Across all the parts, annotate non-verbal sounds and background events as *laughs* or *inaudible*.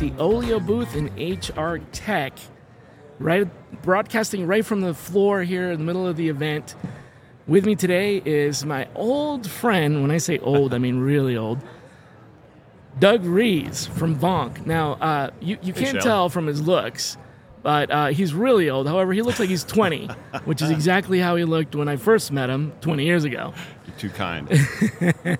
the Oleeo booth in HR Tech, right broadcasting right from the floor here in the middle of the event. With me today is my old friend. When I say old, I mean really old. Doug Ries from VONQ. Now, uh, you, you can't Shell. tell from his looks, but uh, he's really old. However, he looks like he's 20, *laughs* which is exactly how he looked when I first met him 20 years ago. You're too kind. *laughs*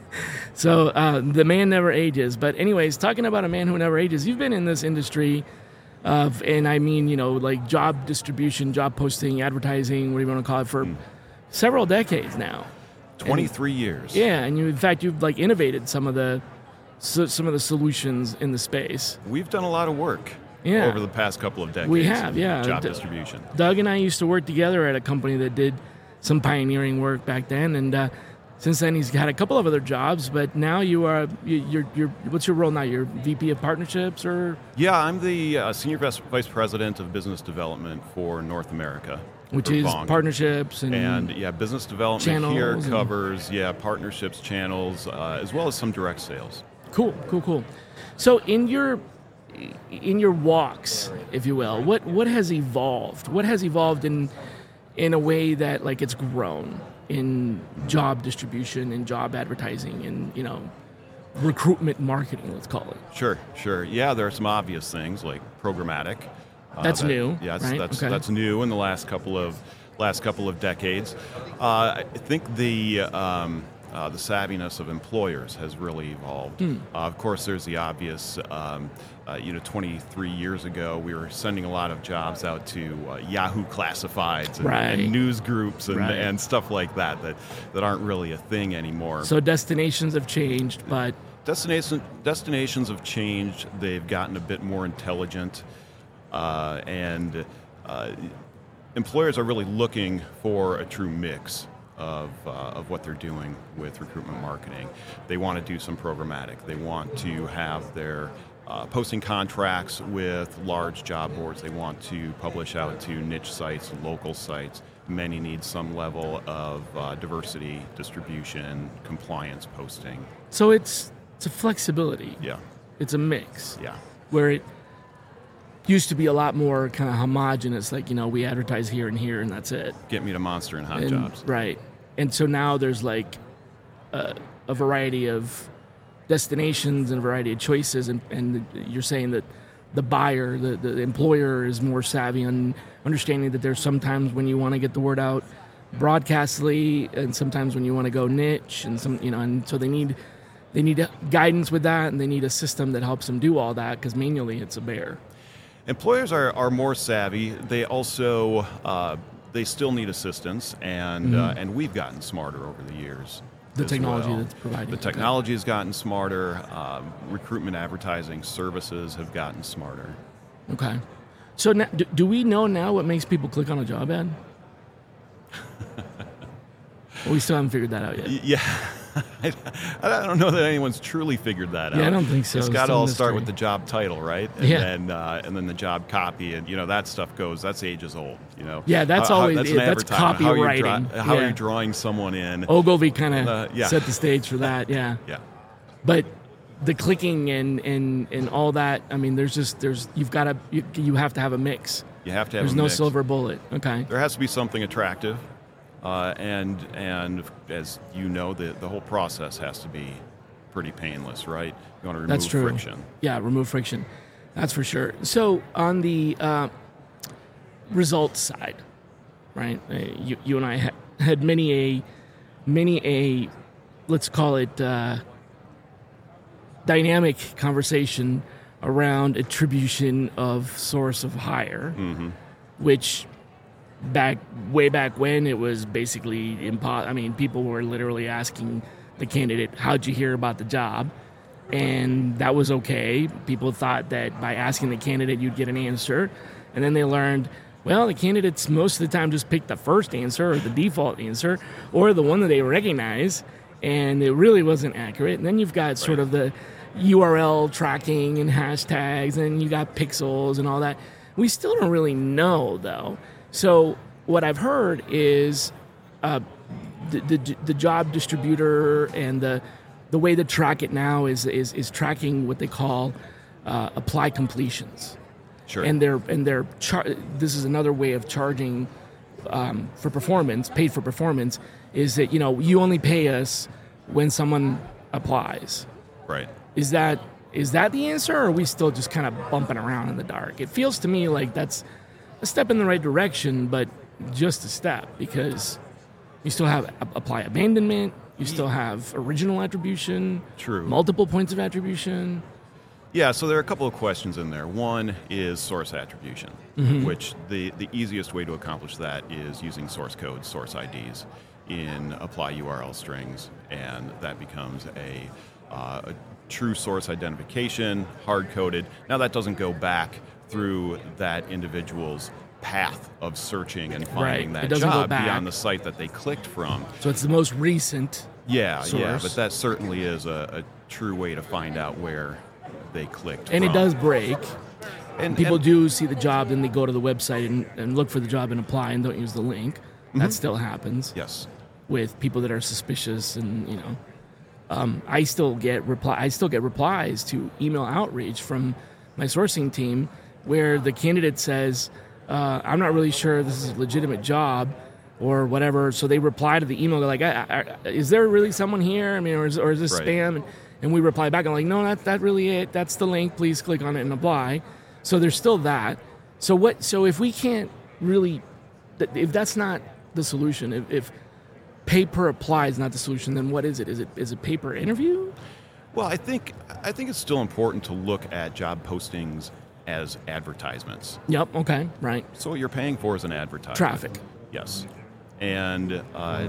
So uh, the man never ages. But anyways, talking about a man who never ages, you've been in this industry of, and I mean, you know, like job distribution, job posting, advertising, whatever you want to call it, for several decades now. 23 years. Yeah, and you, in fact, you've like innovated some of the so, some of the solutions in the space. We've done a lot of work Yeah. over the past couple of decades. We have, yeah. Job D- distribution. Doug and I used to work together at a company that did some pioneering work back then, and uh, since then he's had a couple of other jobs. But now you are you, you're you're what's your role now? You're VP of partnerships or Yeah, I'm the uh, Senior Vice President of Business Development for North America. which is VONQ. partnerships and, And yeah, business development here Channels and- covers yeah partnerships, channels, uh, as well as some direct sales. cool, cool, cool. So in your in your walks, if you will, what what has evolved? What has evolved in in a way that like it's grown in job distribution and job advertising and you know recruitment marketing, let's call it. Sure, sure. Yeah, there are some obvious things like programmatic. Uh, That's that- new, Yeah, that's right? that's, Okay. that's new in the last couple of last couple of decades. Uh, I think the um, uh, the savviness of employers has really evolved. Hmm. Uh, of course, there's the obvious. Um, uh, you know, 23 years ago, we were sending a lot of jobs out to uh, Yahoo classifieds and, Right. and news groups and, Right. and stuff like that, that that aren't really a thing anymore. So destinations have changed, but Destination, destinations have changed. They've gotten a bit more intelligent, uh, and uh, employers are really looking for a true mix of, uh, of what they're doing with recruitment marketing. They want to do some programmatic. They want to have their uh, posting contracts with large job boards. They want to publish out to niche sites local sites. Many need some level of uh, diversity, distribution, compliance posting. so it's it's a flexibility. Yeah, It's a mix yeah. where it used to be a lot more kind of homogenous, like you know we advertise here and here and that's it. Get me to Monster and Hot And- Jobs. Right. And so now there's like a, a variety of destinations and a variety of choices, and, and you're saying that the buyer, the, the employer, is more savvy on understanding that there's sometimes when you want to get the word out broadcastly, and sometimes when you want to go niche, and some you know, and so they need they need guidance with that, and they need a system that helps them do all that because manually it's a bear. Employers are, are more savvy. They also uh, they still need assistance, and uh, and we've gotten smarter over the years. Mm-hmm. The technology well. that's providing. The Okay. technology has gotten smarter. Um, recruitment advertising services have gotten smarter. Okay. So now, do, do we know now what makes people click on a job ad? *laughs* We still haven't figured that out yet. Yeah. *laughs* I *laughs* I don't know that anyone's truly figured that out. Yeah, I don't think so. It's It's got to all start with the job title, right? And Yeah. then uh, and then the job copy, and you know that stuff goes. That's ages old. You know. Yeah, that's How- how- always- that's, yeah, that's advertisement. How are you dra- copywriting. how are you drawing someone in? Ogilvy kind of Uh, yeah. set the stage for that, yeah. *laughs* Yeah. But the clicking and, and, and all that, I mean, there's just, there's, you've got to, you, you have to have a mix. You have to have. There's no mix. silver bullet. Okay. There has to be something attractive, uh, and and as you know, the the whole process has to be pretty painless, right? You want to remove That's true. friction. Yeah, remove friction. That's for sure. So on the uh, results side, right? Uh, you, you and I ha- had many a many a let's call it uh, dynamic conversation around attribution of source of hire, which back way back when it was basically impossible. I mean, people were literally asking the candidate, "How'd you hear about the job?" And that was okay. People thought that by asking the candidate, you'd get an answer, and then they learned. Well, the candidates most of the time just pick the first answer or the default answer or the one that they recognize, and it really wasn't accurate. And then you've got sort of the URL tracking and hashtags, and you got pixels and all that. We still don't really know though. So what I've heard is uh, the, the the job distributor and the the way to track it now is is is tracking what they call uh, apply completions. Sure. And they're and they're char- this is another way of charging um, for performance, paid for performance, is that you know you only pay us when someone applies. right. Is that is that the answer, or are we still just kind of bumping around in the dark? It feels to me like that's a step in the right direction, but just a step because you still have apply abandonment, you still have original attribution, True. multiple points of attribution. Yeah, so there are a couple of questions in there. One is source attribution, Mm-hmm. which the, the easiest way to accomplish that is using source codes, source IDs in apply URL strings, and that becomes a, uh, a true source identification, hard coded. Now, that doesn't go back through that individual's path of searching and finding Right, that job beyond the site that they clicked from. So it's the most recent. Yeah, yeah, but that certainly is a, a true way to find out where they clicked And it does break. And People and- do see the job, then they go to the website and, and look for the job and apply and don't use the link. Mm-hmm. That still happens. Yes. with people that are suspicious and you know um, i still get reply i still get replies to email outreach from my sourcing team where the candidate says uh, i'm not really sure this is a legitimate job or whatever. So they reply to the email. They're like I, I, is there really someone here? I mean or is, or is this Right. spam? And, and we reply back. I'm like no that's that really it. That's the link. Please click on it and apply. So there's still that. So what so if we can't really if that's not the solution if, if pay per apply is not the solution, then what is it? Is it is it paper interview? Well, I think I think it's still important to look at job postings as advertisements. Yep. Okay. Right. So what you're paying for is an advertisement. Traffic. Yes. And uh,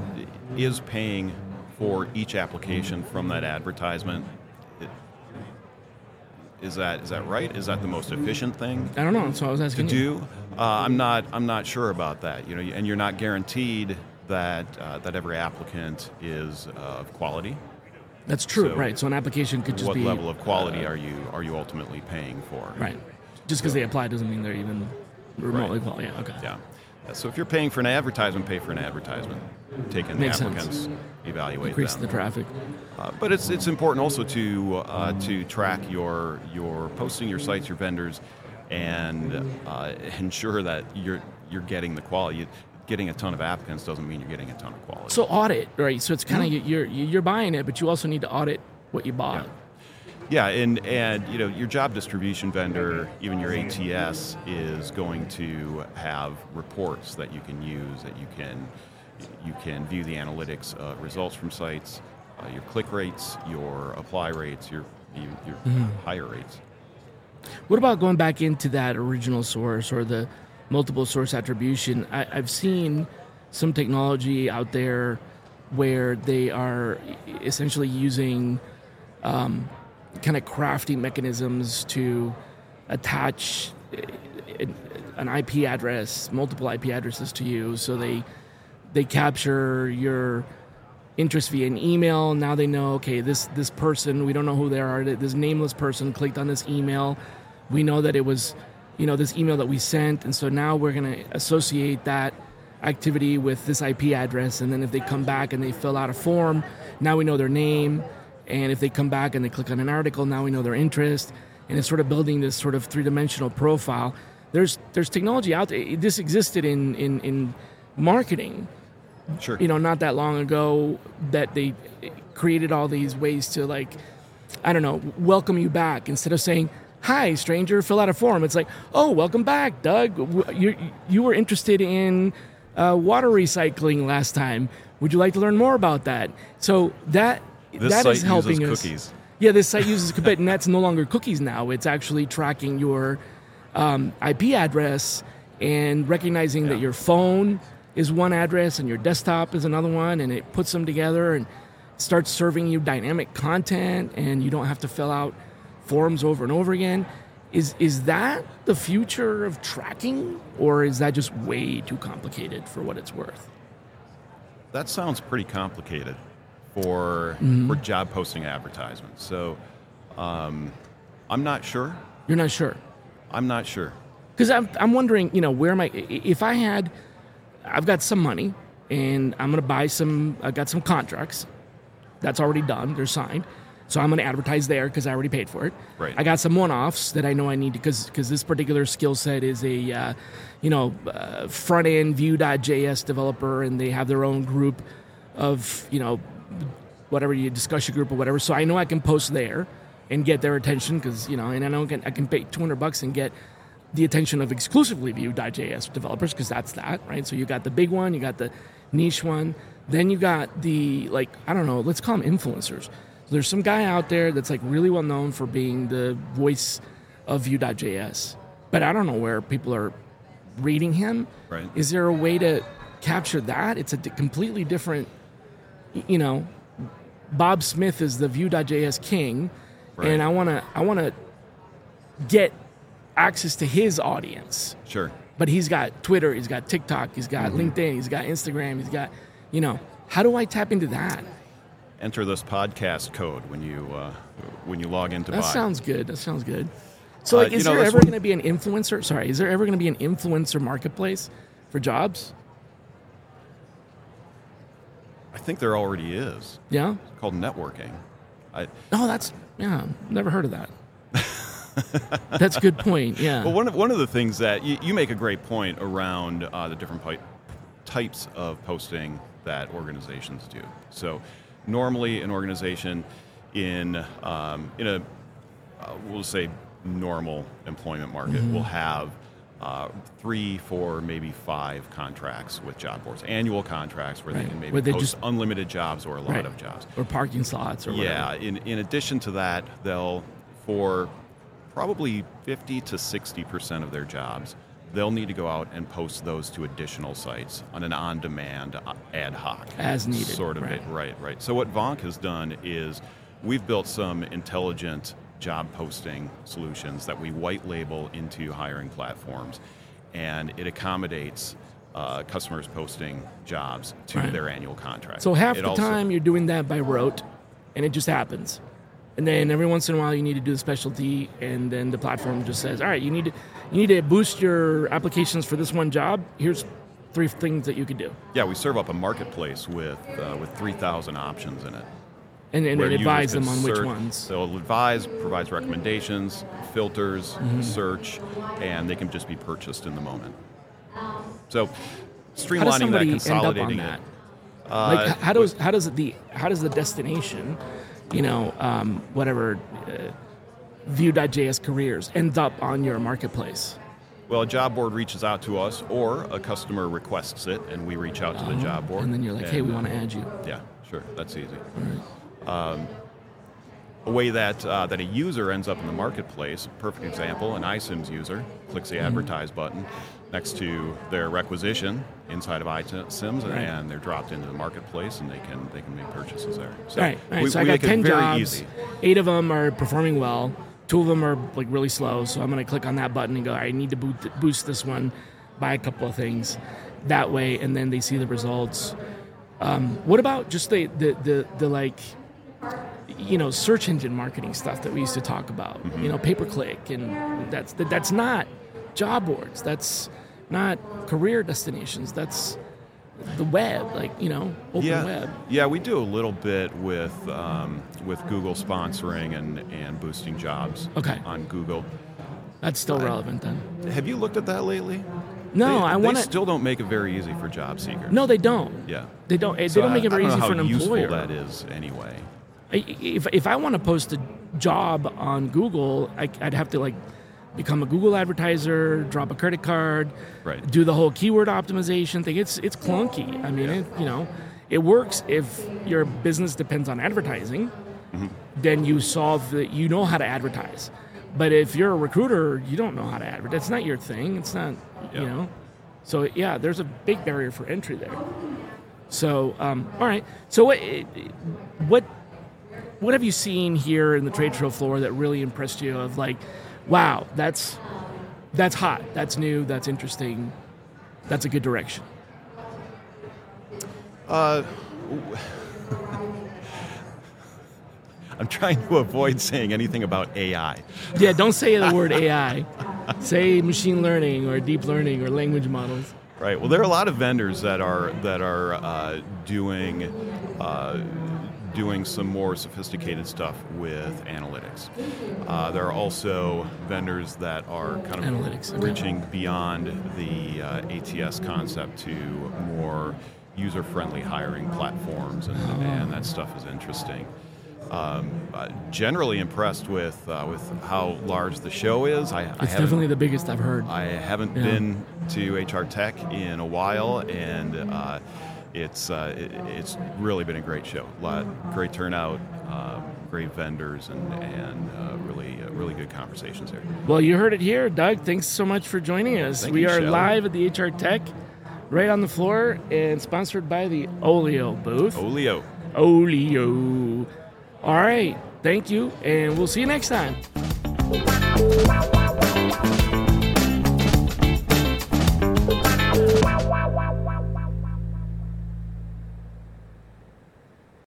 is paying for each application from that advertisement. Is that is that right? Is that the most efficient thing? I don't know. So I was to asking you. do. Uh, I'm not. I'm not sure about that. You know, and you're not guaranteed that uh, that every applicant is uh, of quality. That's true. So right. So an application could just what be what level of quality uh, are you are you ultimately paying for? right. Just because they apply doesn't mean they're even remotely quality. Yeah. Okay. Yeah. So if you're paying for an advertisement, pay for an advertisement. Take in Makes the sense. applicants, evaluate Increase them. the traffic. Uh, but it's it's important also to uh, to track your your posting, your sites, your vendors, and uh, *laughs* ensure that you're you're getting the quality. Getting a ton of applicants doesn't mean you're getting a ton of quality. So audit, right? So it's kind Mm-hmm. of you're you're buying it, but you also need to audit what you bought. Yeah, and and you know your job distribution vendor, even your ATS, is going to have reports that you can use that you can you can view the analytics uh, results from sites, uh, your click rates, your apply rates, your your, your Mm-hmm. hire rates. What about going back into that original source or the multiple source attribution? I, I've seen some technology out there where they are essentially using um, kind of crafty mechanisms to attach uh, an IP address, multiple IP addresses to you, so they they capture your interest via an email. Now they know, okay, this this person, we don't know who they are. This nameless person clicked on this email. We know that it was, you know, this email that we sent, and so now we're going to associate that activity with this IP address. And then if they come back and they fill out a form, now we know their name. And if they come back and they click on an article, now we know their interest. And it's sort of building this sort of three-dimensional profile. There's there's technology out there. This existed in in, in marketing Sure. you know, not that long ago that they created all these ways to like, I don't know, welcome you back instead of saying, "Hi, stranger, fill out a form." It's like, "Oh, welcome back, Doug. You you were interested in uh, water recycling last time. Would you like to learn more about that?" So that This that is helping uses us. cookies. Yeah, this site uses cookies, and that's no longer cookies now. It's actually tracking your um, IP address and recognizing that your phone is one address and your desktop is another one, and it puts them together and starts serving you dynamic content, and you don't have to fill out forms over and over again. Is is that the future of tracking, or is that just way too complicated for what it's worth? That sounds pretty complicated for Mm-hmm. for job posting advertisements. So um, I'm not sure. You're not sure. I'm not sure. because I'm, I'm wondering, you know, where am I? If I had, I've got some money and I'm going to buy some, I got some contracts that's already done, they're signed. So I'm going to advertise there because I already paid for it. Right. I got some one-offs that I know I need because because this particular skill set is a uh, you know uh, front end Vue.js developer, and they have their own group of you know whatever you discussion group or whatever. So I know I can post there and get their attention because you know, and I know I can, I can pay 200 bucks and get the attention of exclusively Vue.js developers because that's that, right? So you got the big one, you got the niche one, then you got the like I don't know, let's call them influencers. There's some guy out there that's like really well known for being the voice of Vue.js, but I don't know where people are reading him. Right. Is there a way to capture that? It's a completely different, you know. Bob Smith is the Vue.js king, Right. and I wanna I wanna get access to his audience. Sure. But he's got Twitter, he's got TikTok, he's got Mm-hmm. LinkedIn, he's got Instagram, he's got, you know, how do I tap into that? Enter this podcast code when you uh, when you log into That buy. sounds good. That sounds good. So, Uh, like, you is know, there ever one- going to be an influencer? Sorry, is there ever going to be an influencer marketplace for jobs? I think there already is. Yeah. It's called networking. I, Oh, that's yeah. Never heard of that. *laughs* that's a good point. Yeah. Well, one of, one of the things that you, you make a great point around uh, the different pi- types of posting that organizations do. So, normally, an organization in um, in a uh, we'll say normal employment market Mm-hmm. will have uh, three, four, maybe five contracts with job boards, annual contracts where Right. they can maybe they post just- unlimited jobs or a lot Right. of jobs. or parking slots or Yeah. whatever. In in addition to that, they'll for probably fifty to sixty percent of their jobs, they'll need to go out and post those to additional sites on an on-demand, uh, ad hoc, As needed, sort of. right. It, right. Right. So what VONQ has done is we've built some intelligent job posting solutions that we white label into hiring platforms, and it accommodates. Uh, customers posting jobs to Right. their annual contract. So half It the time you're doing that by rote, and it just happens. And then every once in a while you need to do the specialty, and then the platform just says, "All right, you need to you need to boost your applications for this one job. Here's three things that you could do." Yeah, we serve up a marketplace with uh, with three thousand options in it. and, and where then advise them on which ones. So it'll advise, provides recommendations, filters, Mm-hmm. search, and they can just be purchased in the moment. So streamlining that, somebody end up on consolidating that? it. like Uh, h- how does how does the how does the destination, you know, um, whatever, uh, Vue.js careers end up on your marketplace? Well, a job board reaches out to us, or a customer requests it, and we reach out to the job board. And then you're like, "Hey, we want to add you." Yeah, sure, that's easy. Um, a way that uh, that a user ends up in the marketplace. Perfect example: an iCIMS user clicks Mm-hmm. the advertise button next to their requisition inside of iCIMS, Right. and they're dropped into the marketplace, and they can they can make purchases there. So right, right. we, so I got ten jobs. easy. Eight of them are performing well. Two of them are like really slow. So I'm going to click on that button and go. I need to boot, boost this one by a couple of things. That way, and then they see the results. Um, what about just the the the, the like, you know, search engine marketing stuff that we used to talk about? Mm-hmm. You know, pay per click, and that's that, that's not job boards. That's not career destinations. That's the web, like you know, open yeah, web. yeah, we do a little bit with um, with Google sponsoring and and boosting jobs Okay. on Google. That's still relevant then. Have you looked at that lately? No, They- I want to. still don't make it very easy for job seekers. No, they don't. Yeah. They don't. They So don't I- make it very I easy for an employer. that is anyway. If if I want to post a job on Google, I, I'd have to like become a Google advertiser, drop a credit card, Right. do the whole keyword optimization thing. It's it's clunky. I mean, it, you know, it works if your business depends on advertising. Mm-hmm. Then you solve the, you know how to advertise. But if you're a recruiter, you don't know how to advertise. It's not your thing. It's not, you know. So yeah, there's a big barrier for entry there. So um, all right. So what what what have you seen here in the trade show floor that really impressed you? Of like, wow, that's that's hot. That's new. That's interesting. That's a good direction. Uh, *laughs* I'm trying to avoid saying anything about AI. Yeah, don't say the word *laughs* AI. Say machine learning or deep learning or language models. Right. Well, there are a lot of vendors that are that are uh, doing uh, doing some more sophisticated stuff with analytics. Uh, there are also vendors that are kind of Analytics, reaching beyond the uh, ATS concept to more user-friendly hiring platforms, and, and that stuff is interesting. Um, uh, generally impressed with uh, with how large the show is. I, I It's haven't definitely the biggest I've heard. I haven't Yeah. been to HR Tech in a while, and uh, it's uh, it, it's really been a great show. A lot, great turnout, um, great vendors, and and uh, really uh, really good conversations there. Well, you heard it here, Doug. Thanks so much for joining us. Thank we you, are Shally. live at the HR Tech, right on the floor, and sponsored by the Oleeo booth. Oleeo. Oleeo. All right. Thank you, and we'll see you next time.